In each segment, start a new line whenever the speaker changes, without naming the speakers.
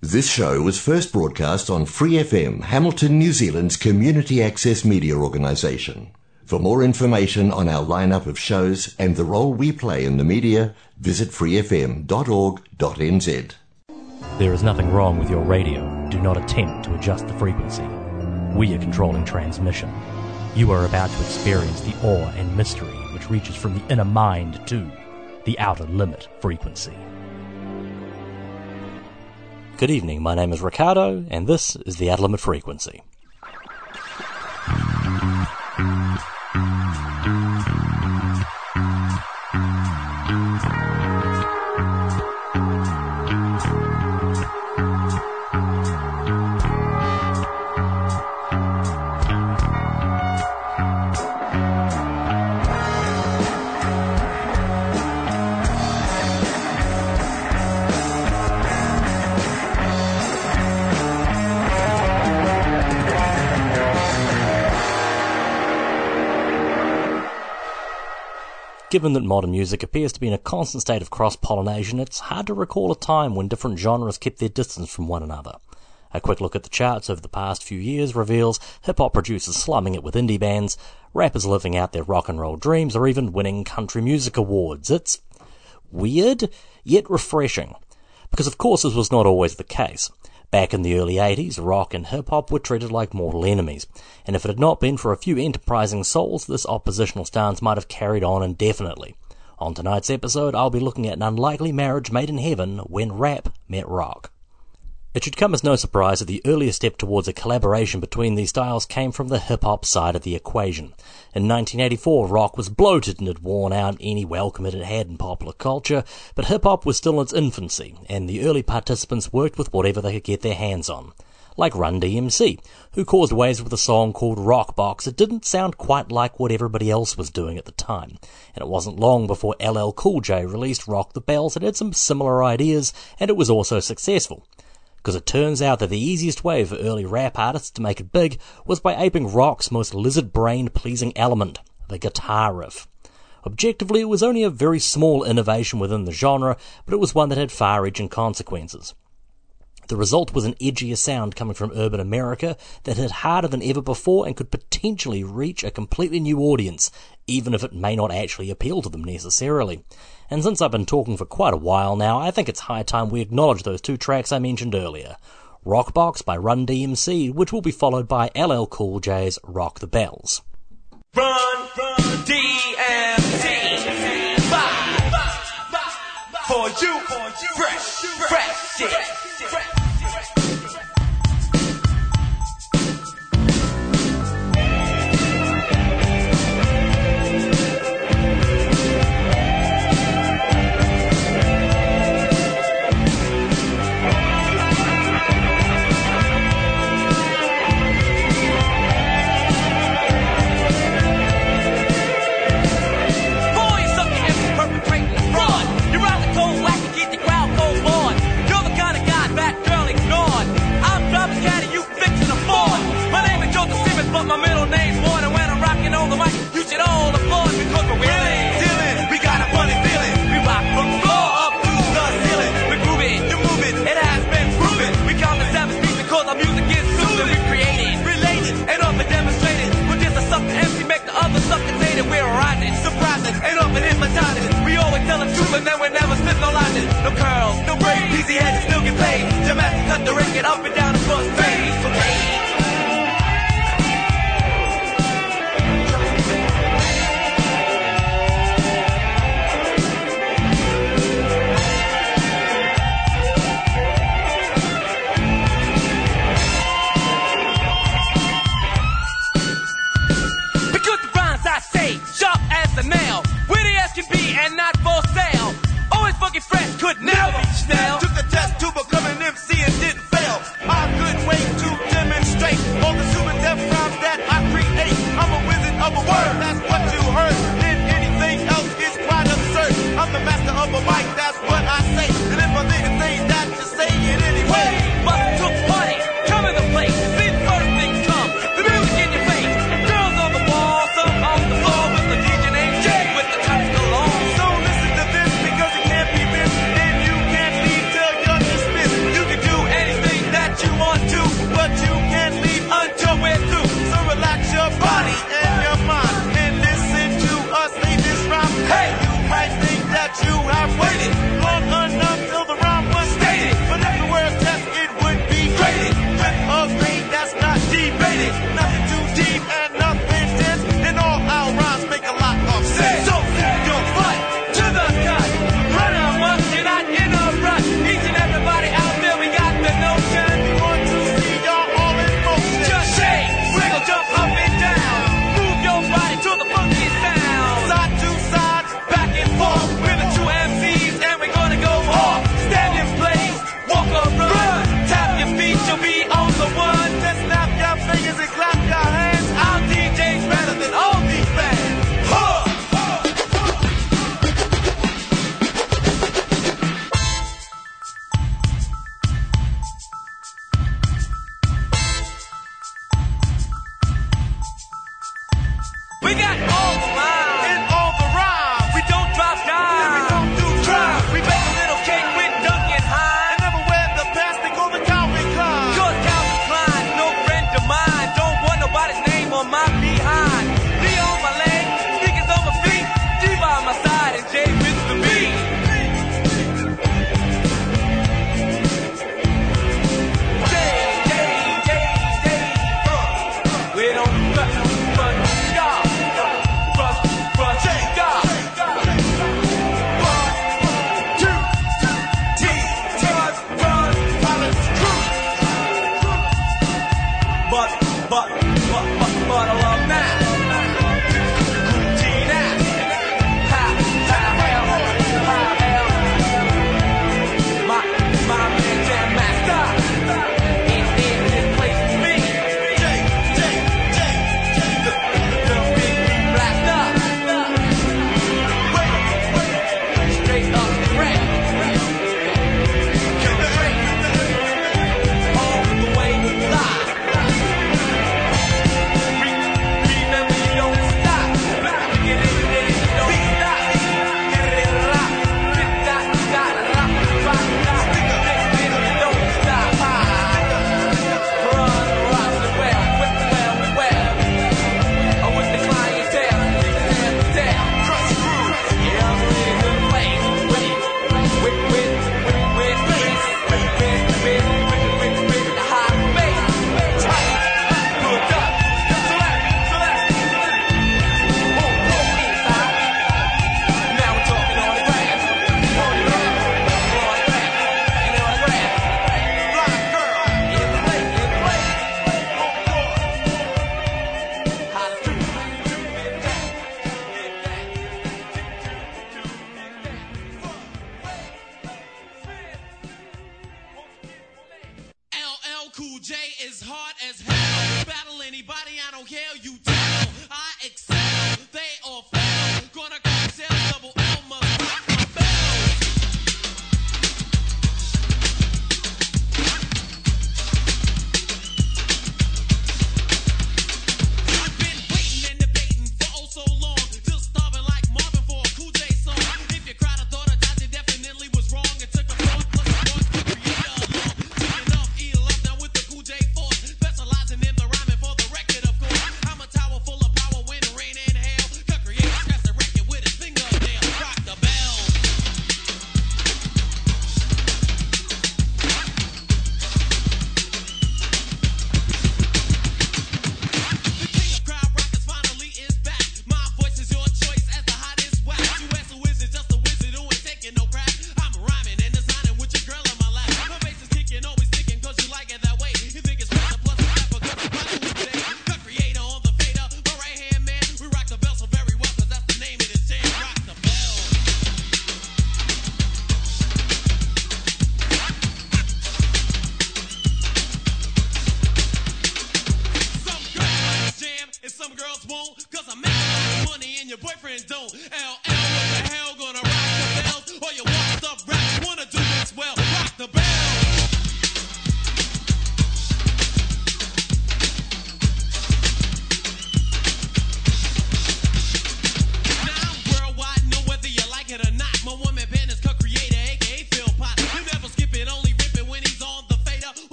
This show was first broadcast on Free FM, Hamilton, New Zealand's community access media organisation. For more information on our lineup of shows and the role we play in the media, visit freefm.org.nz.
There is nothing wrong with your radio. Do not attempt to adjust the frequency. We are controlling transmission. You are about to experience the awe and mystery which reaches from the inner mind to the outer limit frequency. Good evening, my name is Ricardo, and this is the Limit Frequency. Given that modern music appears to be in a constant state of cross pollination, it's hard to recall a time when different genres kept their distance from one another. A quick look at the charts over the past few years reveals hip hop producers slumming it with indie bands, rappers living out their rock and roll dreams, or even winning country music awards. It's weird, yet refreshing. Because of course this was not always the case. Back in the early 80s, rock and hip hop were treated like mortal enemies, and if it had not been for a few enterprising souls, this oppositional stance might have carried on indefinitely. On tonight's episode, I'll be looking at an unlikely marriage made in heaven when rap met rock. It should come as no surprise that the earliest step towards a collaboration between these styles came from the hip hop side of the equation. In 1984, rock was bloated and had worn out any welcome it had had in popular culture, but hip hop was still in its infancy, and the early participants worked with whatever they could get their hands on. Like Run DMC, who caused waves with a song called Rock Box. It didn't sound quite like what everybody else was doing at the time, and it wasn't long before LL Cool J released Rock the Bells that had some similar ideas, and it was also successful because it turns out that the easiest way for early rap artists to make it big was by aping rock's most lizard-brained pleasing element, the guitar riff. Objectively, it was only a very small innovation within the genre, but it was one that had far-reaching consequences. The result was an edgier sound coming from urban America that hit harder than ever before and could potentially reach a completely new audience, even if it may not actually appeal to them necessarily. And since I've been talking for quite a while now, I think it's high time we acknowledge those two tracks I mentioned earlier. Rockbox by Run DMC, which will be followed by LL Cool J's Rock the Bells.
Run, run, DMC. For you, fresh, fresh
funky fresh,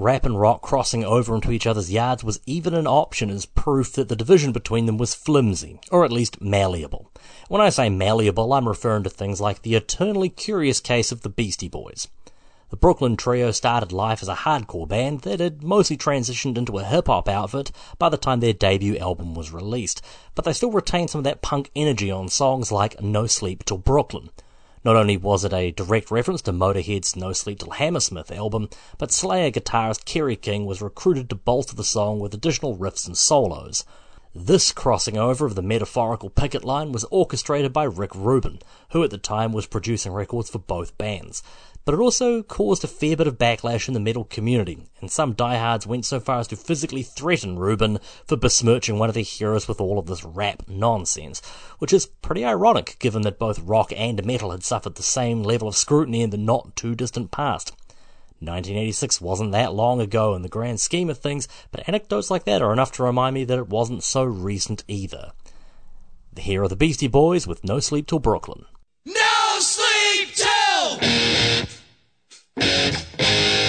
rap and rock crossing over into each other's yards was even an option is proof that the division between them was flimsy, or at least malleable. When I say malleable, I'm referring to things like the eternally curious case of the Beastie Boys. The Brooklyn Trio started life as a hardcore band that had mostly transitioned into a hip hop outfit by the time their debut album was released, but they still retained some of that punk energy on songs like No Sleep Till Brooklyn. Not only was it a direct reference to Motorhead's No Sleep Till Hammersmith album, but Slayer guitarist Kerry King was recruited to bolster the song with additional riffs and solos. This crossing over of the metaphorical picket line was orchestrated by Rick Rubin, who at the time was producing records for both bands. But it also caused a fair bit of backlash in the metal community, and some diehards went so far as to physically threaten Rubin for besmirching one of their heroes with all of this rap nonsense, which is pretty ironic given that both rock and metal had suffered the same level of scrutiny in the not too distant past. 1986 wasn't that long ago in the grand scheme of things, but anecdotes like that are enough to remind me that it wasn't so recent either. Here are the Beastie Boys with No Sleep Till Brooklyn.
No sleep till. Música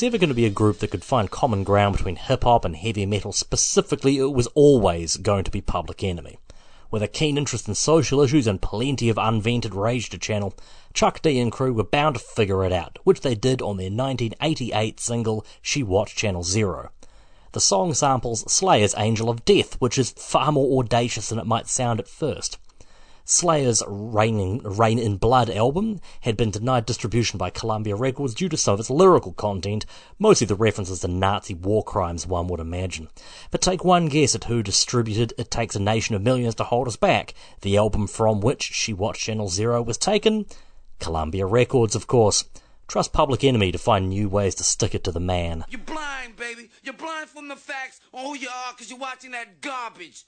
was
ever going to be a group that could find common ground between hip hop and heavy metal specifically, it was always going to be Public Enemy. With a keen interest in social issues and plenty of unvented rage to channel, Chuck D and crew were bound to figure it out, which they did on their 1988 single She Watched Channel Zero. The song samples Slayer's Angel of Death, which is far more audacious than it might sound at first. Slayer's Reign in, Reign in Blood album had been denied distribution by Columbia Records due to some of its lyrical content, mostly the references to Nazi war crimes one would imagine. But take one guess at who distributed It Takes a Nation of Millions to Hold Us Back, the album from which She Watched Channel Zero was taken? Columbia Records, of course. Trust Public Enemy to find new ways to stick it to the man.
You're blind, baby. You're blind from the facts on who you are because you're watching that garbage.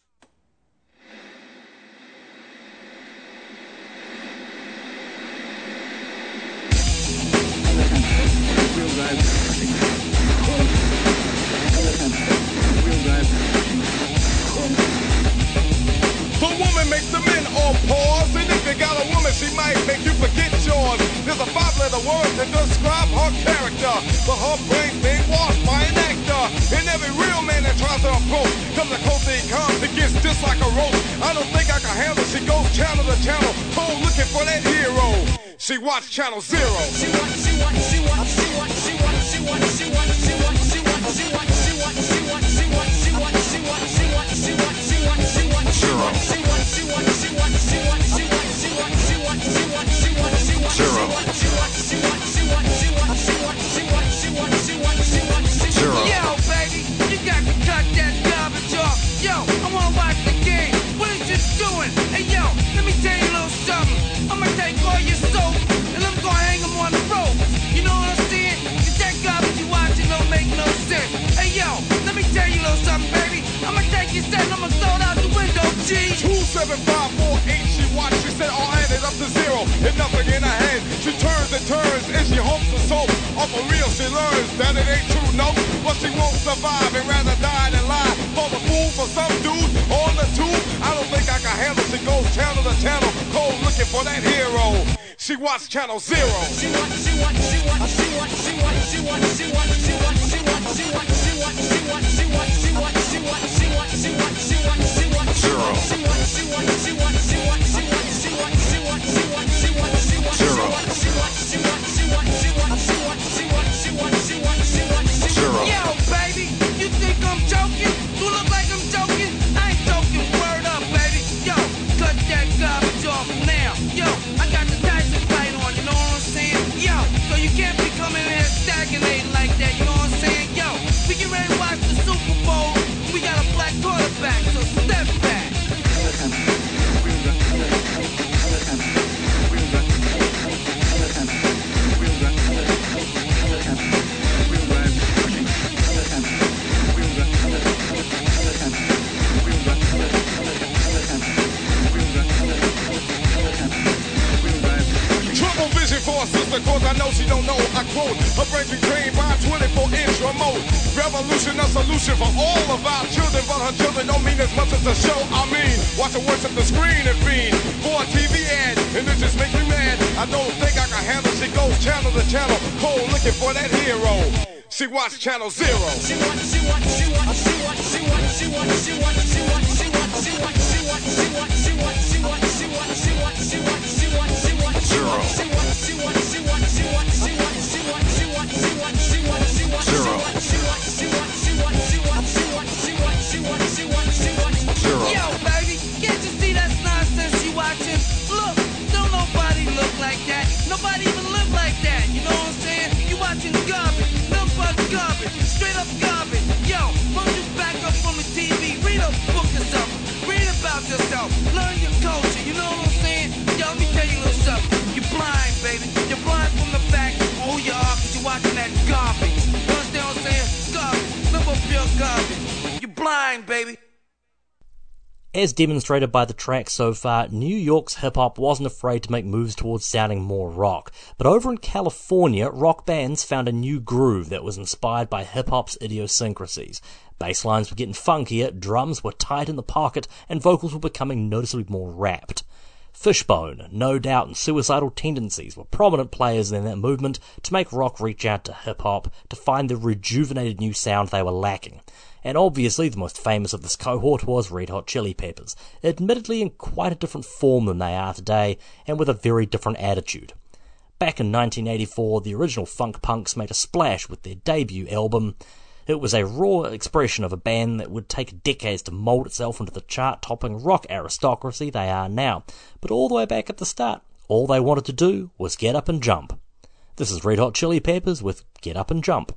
Channel Zero.
She want, she want, she want,
zero zero G.
Two seven five four eight. She watched. She said all added up to zero and nothing in her hand. She turns and turns and she hopes the soap. Off for real, she learns that it ain't true. No, but she won't survive and rather die than lie. For the fool for some dude on the tube. I don't think I can handle. She goes channel to channel, cold looking for that hero. She watched Channel Zero.
She want, she want, she want, she want, she want, she want, she want, she want, she want, she want, she want, she want, she want, zero.
Garbage. You? Garbage. You're blind, baby.
As demonstrated by the track so far, New York's hip hop wasn't afraid to make moves towards sounding more rock. But over in California, rock bands found a new groove that was inspired by hip hop's idiosyncrasies. Bass lines were getting funkier, drums were tight in the pocket, and vocals were becoming noticeably more rapped. Fishbone, No Doubt, and Suicidal Tendencies were prominent players in that movement to make rock reach out to hip hop to find the rejuvenated new sound they were lacking. And obviously, the most famous of this cohort was Red Hot Chili Peppers, admittedly in quite a different form than they are today, and with a very different attitude. Back in 1984, the original Funk Punks made a splash with their debut album. It was a raw expression of a band that would take decades to mould itself into the chart topping rock aristocracy they are now. But all the way back at the start, all they wanted to do was get up and jump. This is Red Hot Chili Peppers with Get Up and Jump.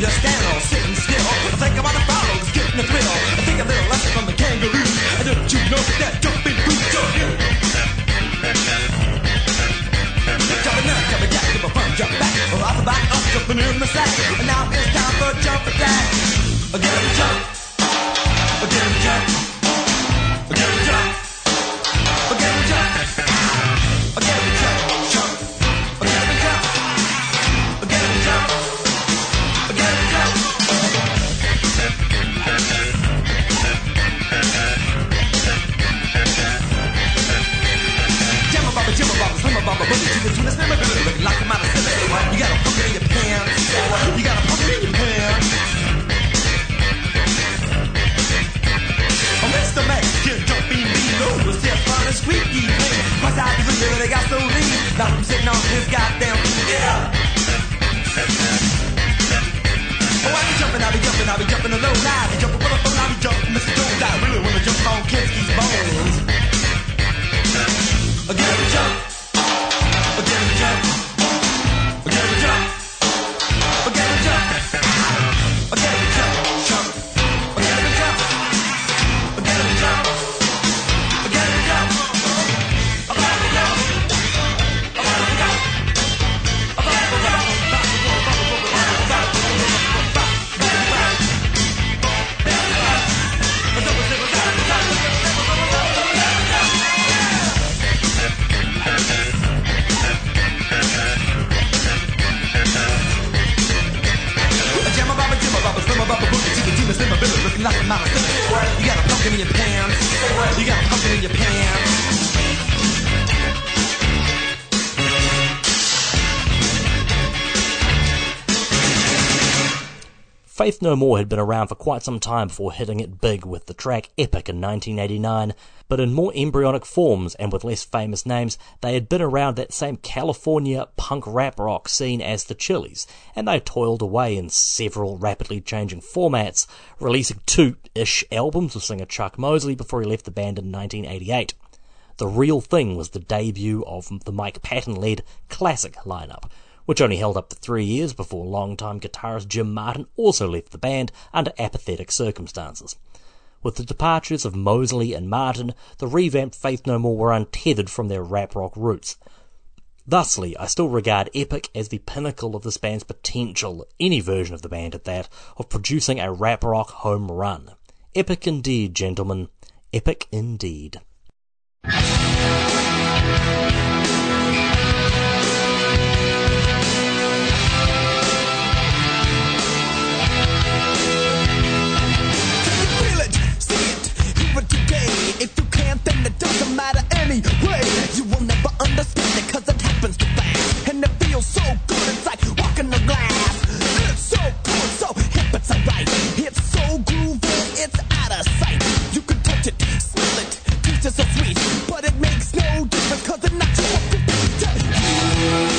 You stand sitting still, think about the follows, getting the thrill. Think a little lesson from the kangaroo. And don't you know that jumping boots jump in? Jumping up, jumping jack, jump a front, jump back. Off the back, up, jumping in the sack. And now it's time for a jump attack. Get jump. In your pants.
Faith No More had been around for quite some time before hitting it big with the track Epic in 1989, but in more embryonic forms and with less famous names, they had been around that same California punk rap rock scene as the Chili's, and they toiled away in several rapidly changing formats, releasing two-ish albums with singer Chuck Mosley before he left the band in 1988. The Real Thing was the debut of the Mike Patton-led classic lineup, which only held up for three years before longtime guitarist Jim Martin also left the band under apathetic circumstances. With the departures of Mosley and Martin, the revamped Faith No More were untethered from their rap rock roots. Thusly, I still regard Epic as the pinnacle of this band's potential, any version of the band at that, of producing a rap rock home run. Epic indeed, gentlemen. Epic indeed.
You it doesn't matter anyway. You will never understand it cause it happens too fast. And it feels so good, it's like walking the glass. It's so cool, so hip, it's alright. It's so groovy, it's out of sight. You can touch it, smell it, taste it so sweet. But it makes no difference cause it knocks you You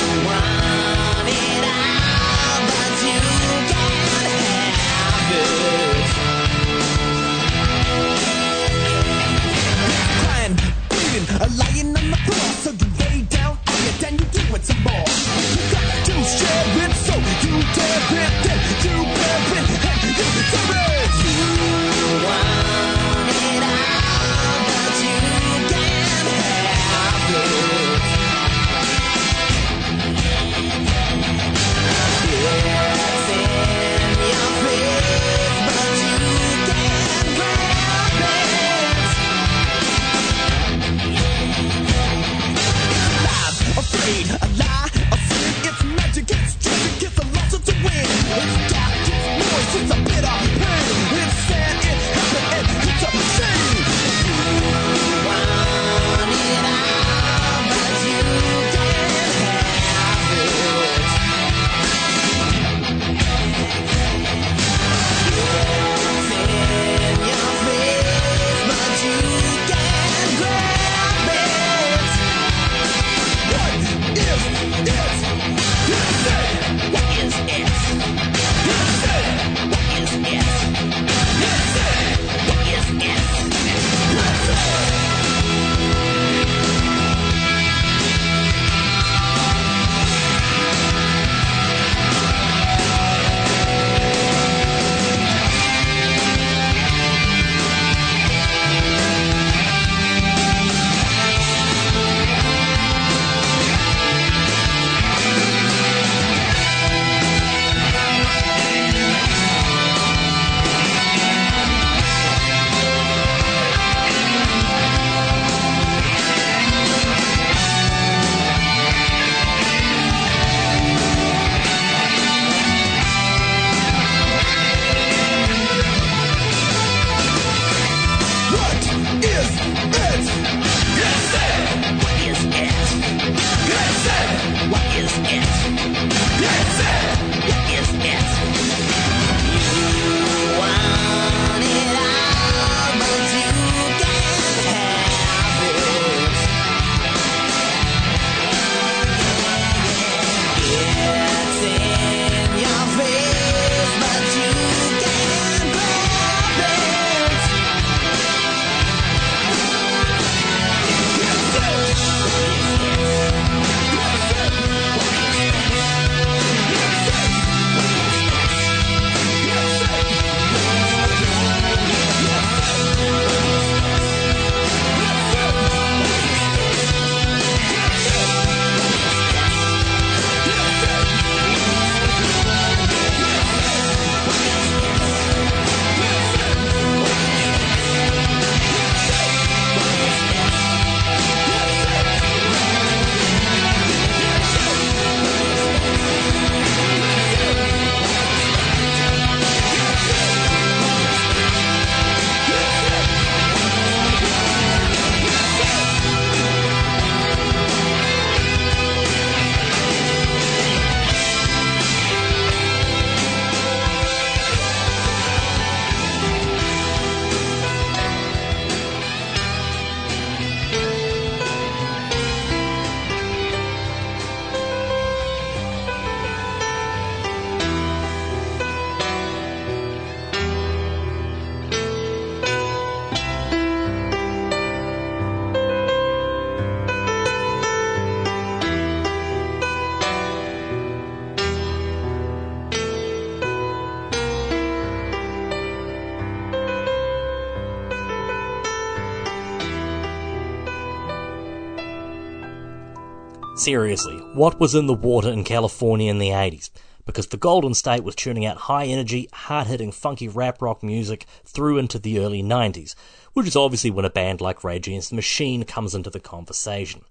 Seriously, what was in the water in California in the 80s? Because the Golden State was churning out high energy, hard hitting, funky rap rock music through into the early 90s, which is obviously when a band like Rage Against the Machine comes into the conversation.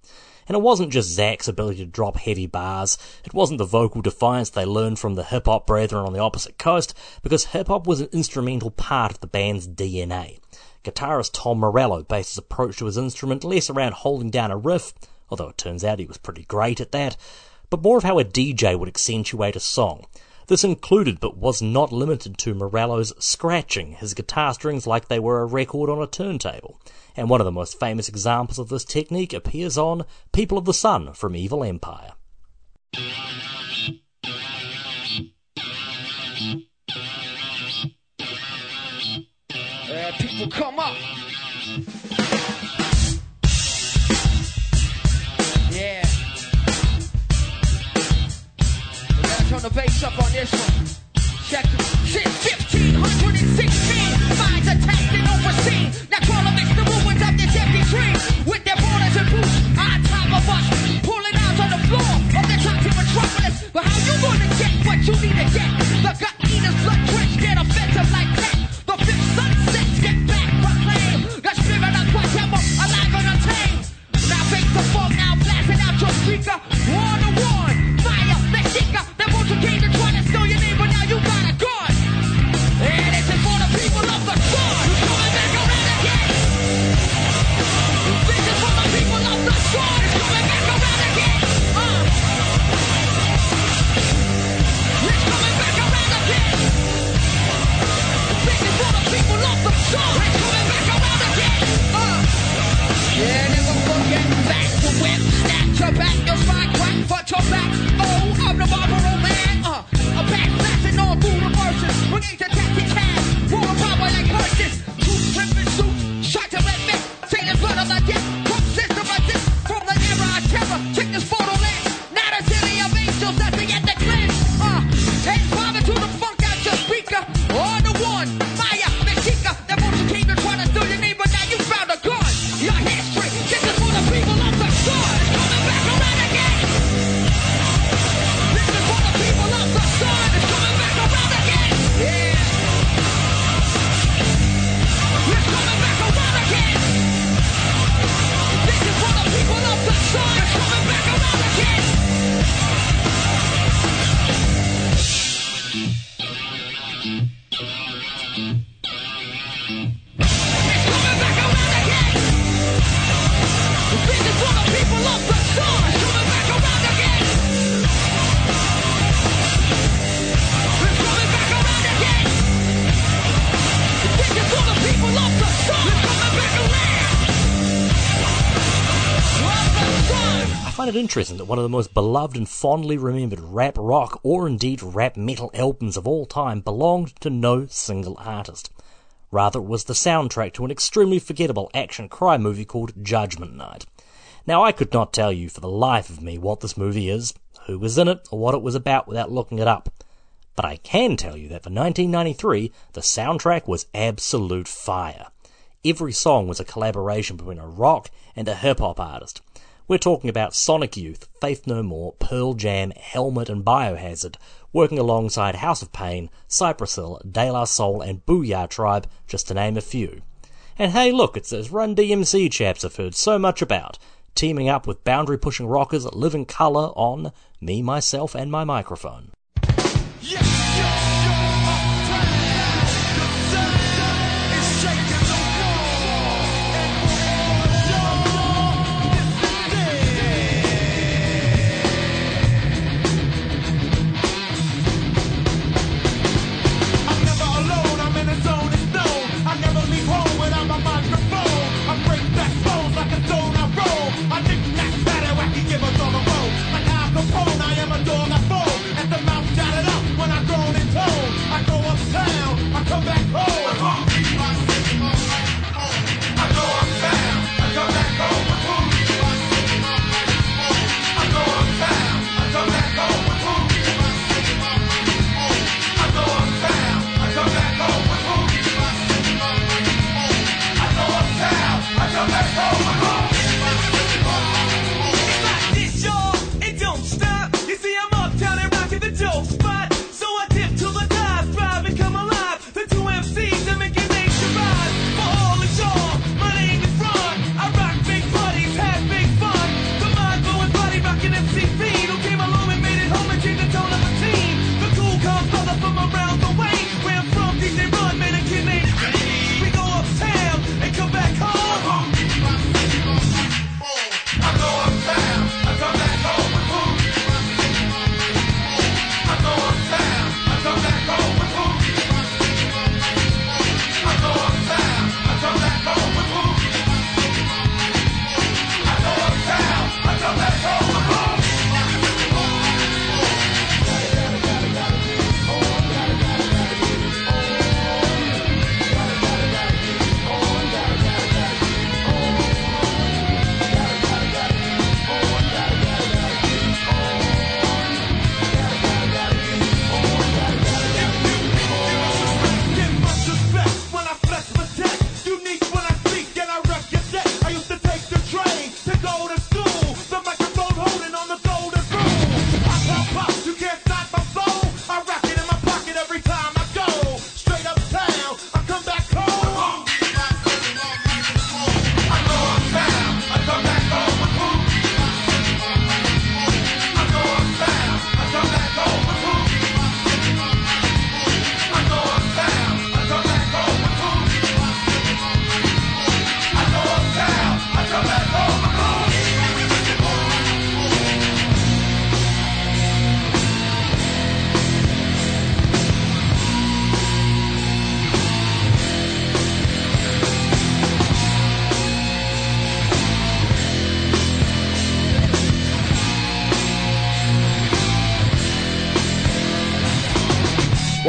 And it wasn't just Zach's ability to drop heavy bars, it wasn't the vocal defiance they learned from the hip hop brethren on the opposite coast, because hip hop was an instrumental part of the band's DNA. Guitarist Tom Morello based his approach to his instrument less around holding down a riff, although it turns out he was pretty great at that, but more of how a DJ would accentuate a song. This included, but was not limited to, Morello's scratching his guitar strings like they were a record on a turntable. And one of the most famous examples of this technique appears on People of the Sun from Evil Empire.
Uh, people come
bass up on this one. Check it. Since 1516, minds attacked and overseen. Now call them the ruins of this empty dream. With their borders and boots on top of us. Pulling out on the floor of the toxic metropolis. But how you gonna get what you need to get? The gut eaters, blood drenched, get offensive like that. The fifth sunsets get back proclaimed. The spirit of Guatemala alive and untamed. Now face the fog, now blasting out your speaker.
Interesting that one of the most beloved and fondly remembered rap rock or indeed rap metal albums of all time belonged to no single artist. Rather, it was the soundtrack to an extremely forgettable action crime movie called Judgment Night. Now, I could not tell you for the life of me what this movie is, who was in it, or what it was about without looking it up. But I can tell you that for 1993, the soundtrack was absolute fire. Every song was a collaboration between a rock and a hip hop artist. We're talking about Sonic Youth, Faith No More, Pearl Jam, Helmet, and Biohazard, working alongside House of Pain, Cypress Hill, De La Soul, and Boo-Yaa T.R.I.B.E., just to name a few. And hey, look, it's those Run DMC chaps I've heard so much about, teaming up with boundary pushing rockers Living Colour on Me, Myself, and My Microphone.
Yes,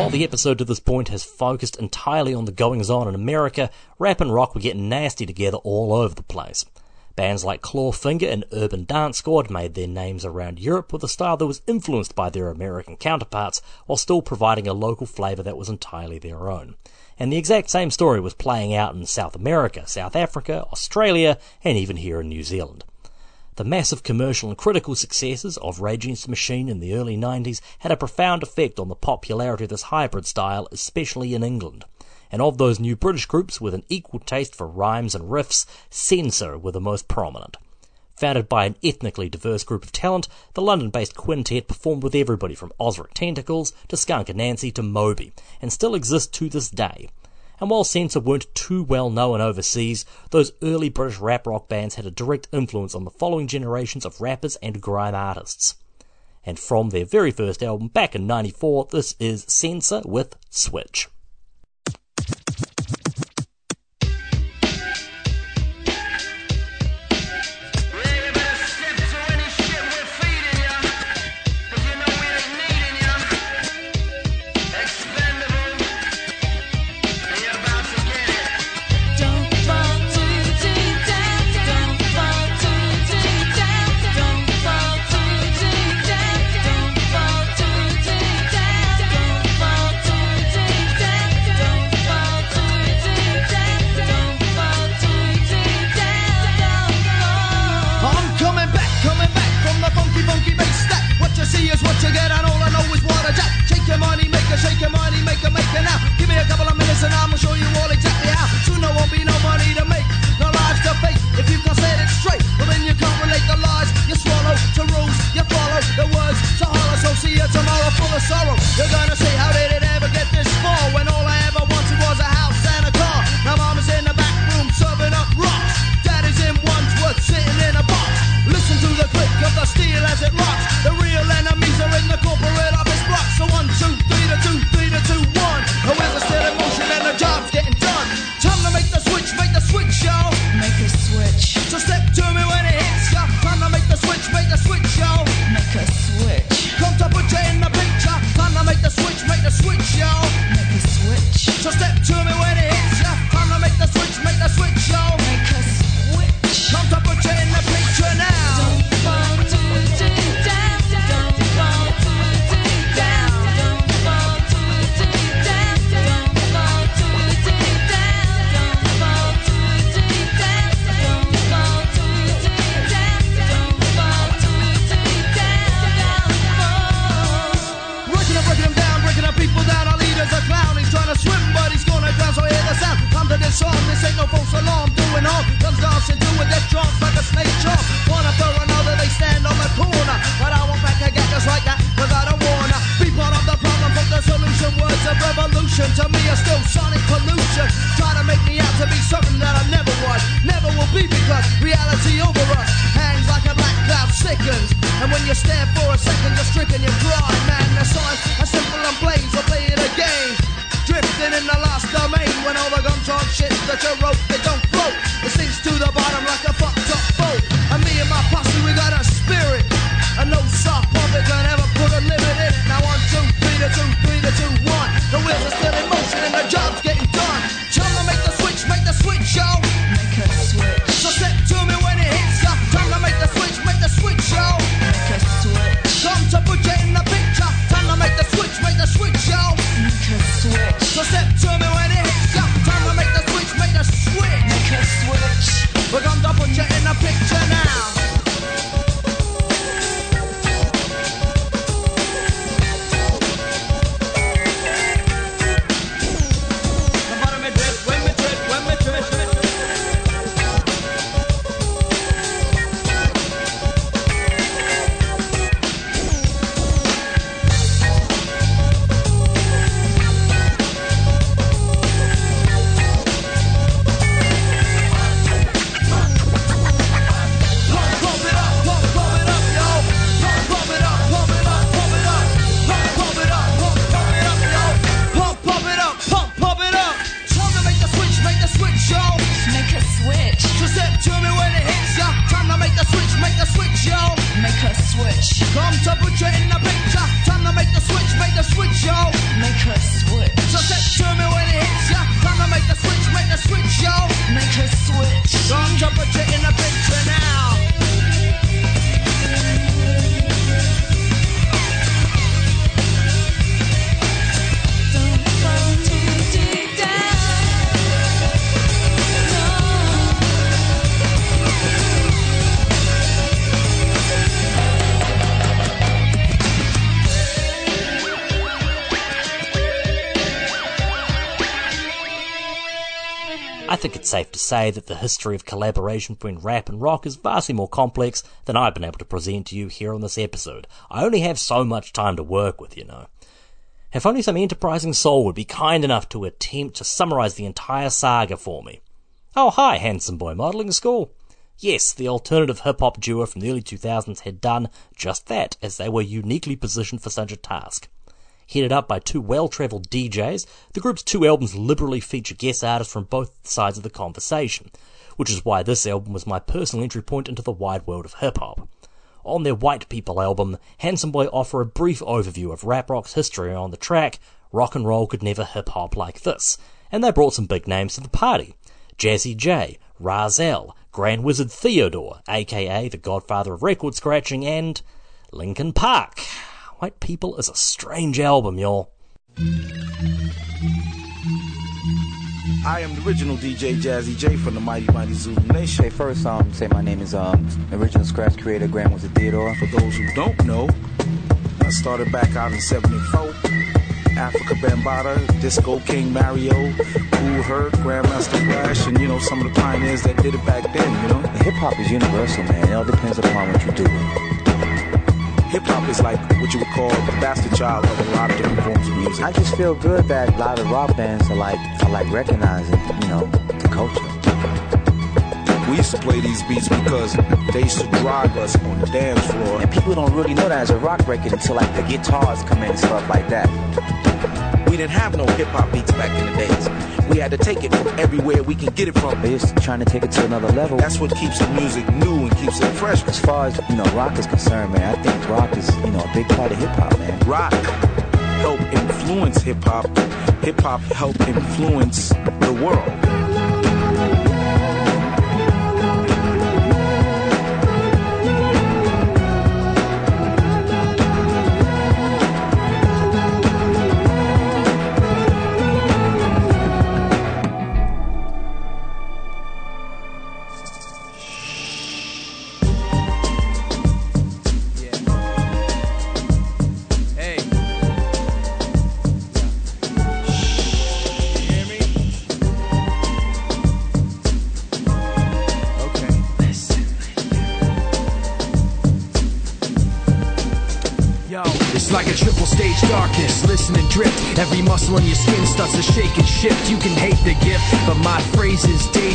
While the episode to this point has focused entirely on the goings on in America, rap and rock were getting nasty together all over the place. Bands like Clawfinger and Urban Dance Squad made their names around Europe with a style that was influenced by their American counterparts while still providing a local flavour that was entirely their own. And the exact same story was playing out in South America, South Africa, Australia, and even here in New Zealand. The massive commercial and critical successes of Rage Against the Machine in the early 90s had a profound effect on the popularity of this hybrid style, especially in England. And of those new British groups with an equal taste for rhymes and riffs, Senser were the most prominent. Founded by an ethnically diverse group of talent, the London-based quintet performed with everybody from Ozric Tentacles to Skunk Anansie to Moby, and still exists to this day. And while Senser weren't too well known overseas, those early British rap rock bands had a direct influence on the following generations of rappers and grime artists. And from their very first album back in 94, this is Senser with Switch.
Now. Give me a couple of minutes and I'm gonna show you all again.
I think it's safe to say that the history of collaboration between rap and rock is vastly more complex than I've been able to present to you here on this episode. I only have so much time to work with, you know. If only some enterprising soul would be kind enough to attempt to summarize the entire saga for me. Oh, hi, handsome boy modeling school. Yes, the alternative hip hop duo from the early 2000s had done just that, as they were uniquely positioned for such a task. Headed up by two well travelled DJs, the group's two albums liberally feature guest artists from both sides of the conversation, which is why this album was my personal entry point into the wide world of hip hop. On their White People album, Handsome Boy offer a brief overview of rap rock's history on the track Rock and Roll Could Never Hip Hop Like This, and they brought some big names to the party. Jazzy Jay, Rahzel, Grand Wizard Theodore, aka the godfather of record scratching, and Linkin Park. White People is a strange album, y'all.
I am the original DJ Jazzy Jay from the Mighty Mighty Zulu Nation.
Hey, first, um, say my name is um, original scratch creator Grand Wizard Theodore.
For those who don't know, I started back out in 74. Afrika Bambaataa, Disco King Mario, Kool Herc, Grandmaster Flash, and you know, some of the pioneers that did it back then, you know.
Hip hop is universal, man. It all depends upon what you do.
Hip hop is like what you would call the bastard child of a lot of different forms of music.
I just feel good that a lot of rock bands are like are like recognizing, you know, the culture.
We used to play these beats because they used to drive us on the dance floor.
And people don't really know that as a rock record until like the guitars come in and stuff like that.
We didn't have no hip hop beats back in the days. We had to take it from everywhere we can get it from.
They're just trying to take it to another level.
That's what keeps the music new and keeps it fresh.
As far as you know, rock is concerned, man, I think rock is you know a big part of hip hop, man.
Rock help influence hip hop. Hip hop help influence the world.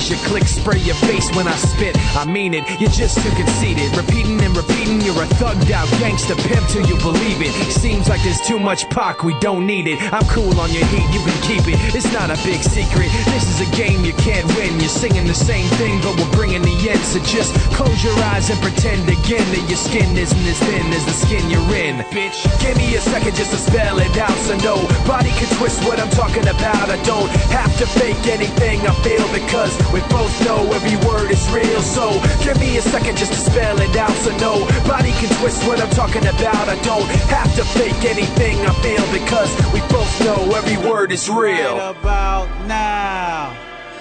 Deja click spray your face when I spit. I mean it, you're just too conceited. Repeating and repeating, thugged out gangster pimp till you believe it. Seems like there's too much Pac, we don't need it. I'm cool on your heat, you can keep it. It's not a big secret. This is a game you can't win. You're singing the same thing, but we're bringing the end. So just close your eyes and pretend again that your skin isn't as thin as the skin you're in. Bitch, give me a second just to spell it out so nobody can twist what I'm talking about. I don't have to fake anything I feel because we both know every word is real. So give me a second just to spell it out so nobody can twist what I'm talking about. I don't have to fake anything I feel because we both know every word is real.
Right about now,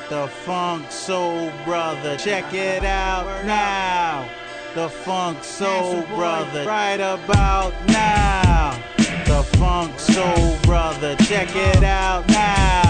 the Funk Soul Brother. Check it out now. The Funk Soul Brother. Right about now, the Funk Soul Brother. Check it out now.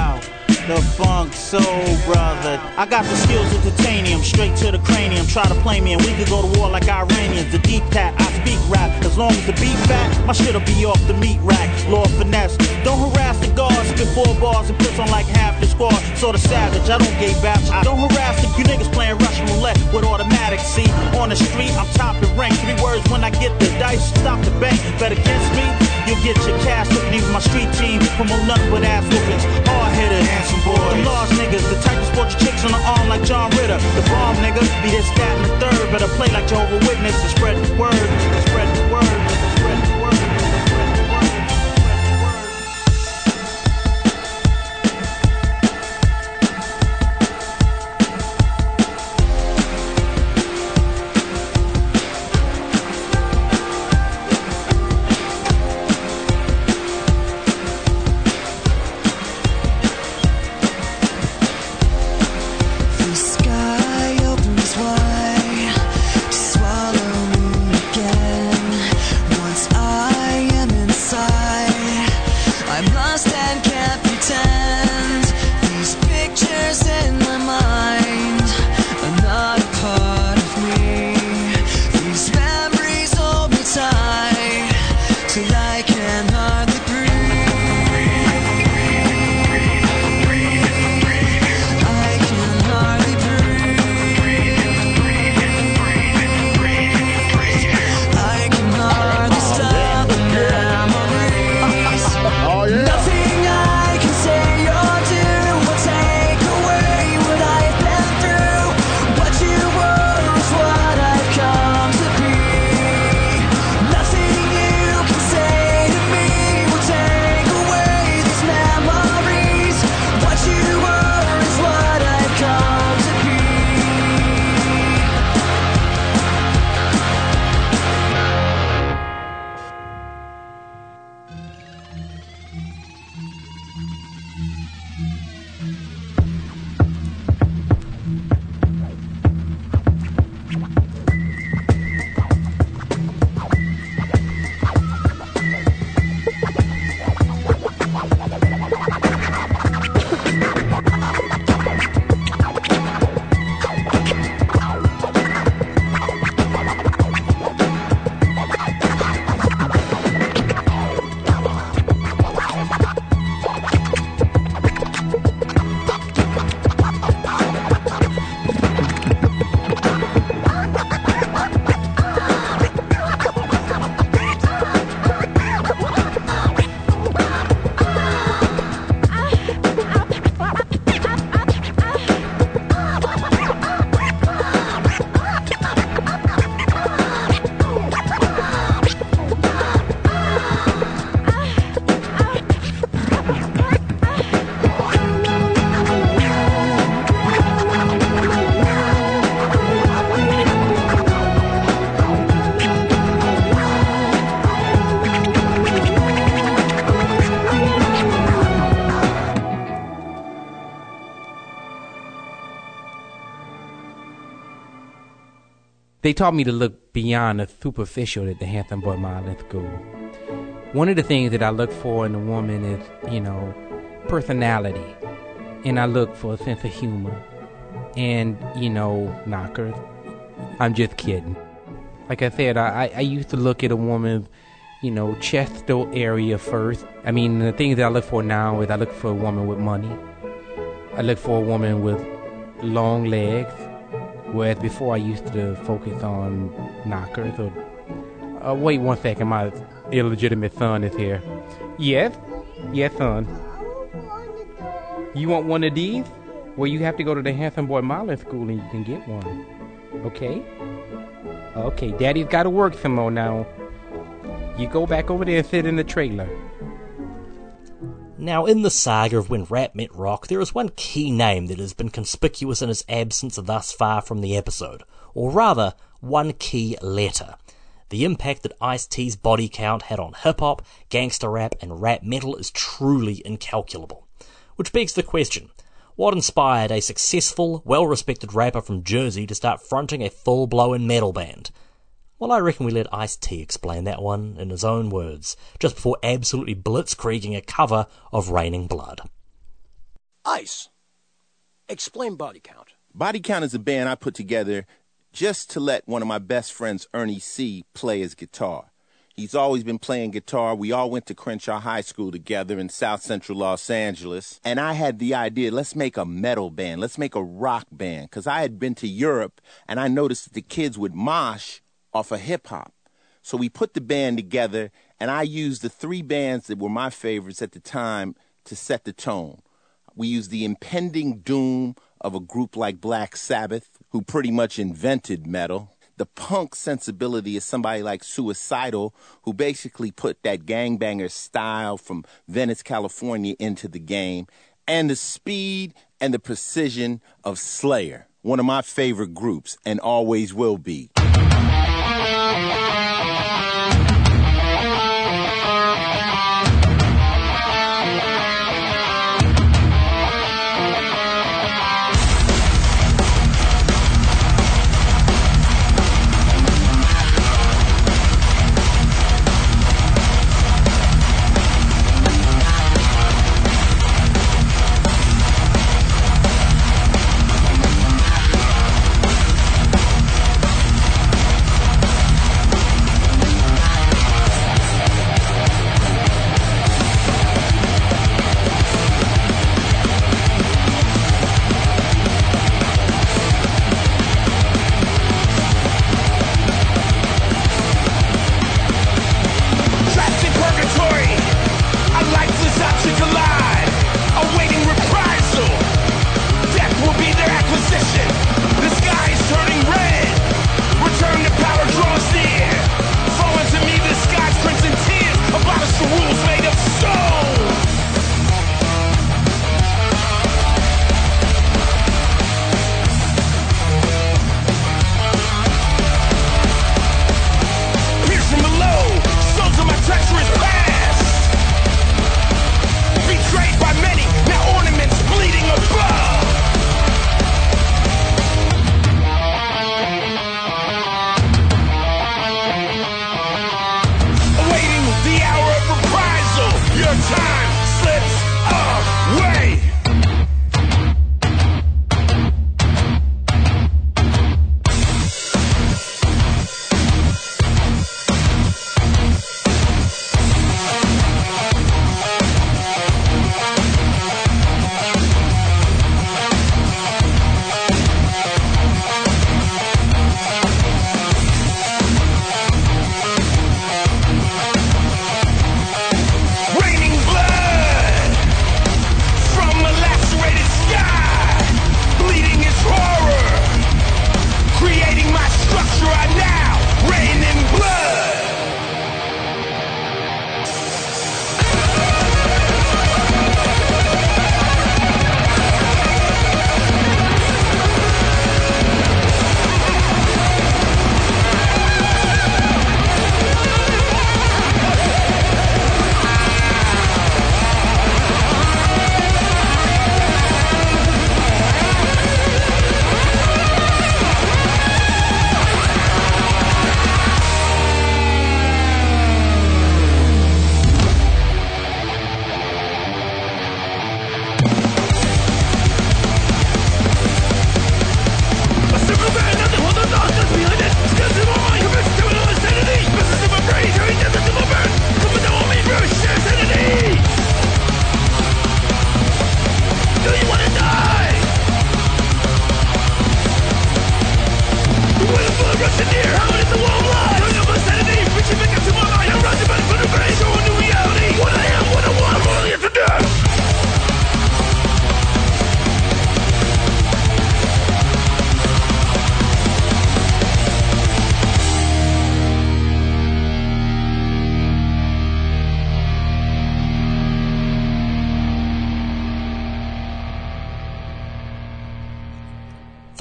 The Funk Soul Brother. I got the skills of titanium, straight to the cranium. Try to play me, and we could go to war like Iranians. The deep cat, I speak rap. As long as the beat fat, my shit'll be off the meat rack. Lord finesse. Don't harass the guards, spit four bars and piss on like half the squad. Sort of savage, I don't gay baps. I don't harass if you niggas playing Russian roulette with automatic. See, on the street, I'm top and rank. Three words when I get the dice, stop the bank. Bet against me, you'll get your cash looking. Even my street team, promote nothing but ass whoopings. Hard hitters, handsome boys. The large niggas, the type of sport your chicks on the arm like John Ritter. The bomb nigga, be this, that, and the third. Better play like Jehovah Witness and spread the word. Spread the word.
They taught me to look beyond the superficial at the Handsome Boy Modeling School. One of the things that I look for in a woman is, you know, personality. And I look for a sense of humor. And, you know, knockers. I'm just kidding. Like I said, I, I- used to look at a woman's, you know, chest area first. I mean, the things that I look for now is I look for a woman with money. I look for a woman with long legs. Whereas before I used to focus on knockers or. Uh, wait one second, my illegitimate son is here. Yes? Yes, son. You want one of these? Well, you have to go to the Handsome Boy Modeling School and you can get one. Okay? Okay, Daddy's got to work some more now. You go back over there and sit in the trailer.
Now, in the saga of when rap met rock, there is one key name that has been conspicuous in its absence thus far from the episode, or rather, one key letter. The impact that Ice T's body count had on hip hop, gangster rap, and rap metal is truly incalculable. Which begs the question what inspired a successful, well respected rapper from Jersey to start fronting a full blown metal band? Well, I reckon we let Ice T explain that one in his own words, just before absolutely blitzkrieging a cover of Raining Blood.
Ice. Explain body count.
Body Count is a band I put together just to let one of my best friends, Ernie C., play his guitar. He's always been playing guitar. We all went to Crenshaw High School together in South Central Los Angeles. And I had the idea let's make a metal band, let's make a rock band. Because I had been to Europe and I noticed that the kids would mosh off of hip hop. So we put the band together and I used the three bands that were my favorites at the time to set the tone. We used the impending doom of a group like Black Sabbath, who pretty much invented metal. The punk sensibility of somebody like Suicidal, who basically put that gangbanger style from Venice, California into the game. And the speed and the precision of Slayer, one of my favorite groups and always will be.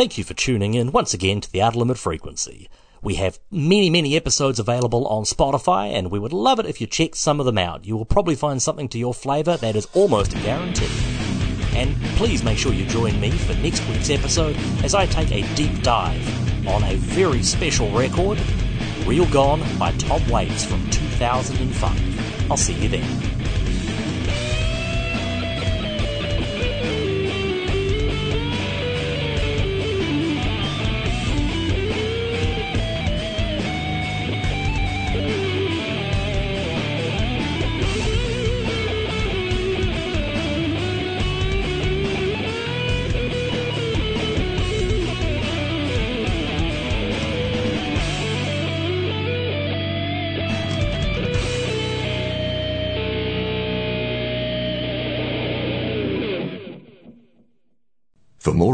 Thank you for tuning in once again to the Outer Limit Frequency. We have many, many episodes available on Spotify, and we would love it if you checked some of them out. You will probably find something to your flavour that is almost a guarantee. And please make sure you join me for next week's episode as I take a deep dive on a very special record, Real Gone by Tom Waits from 2005. I'll see you then.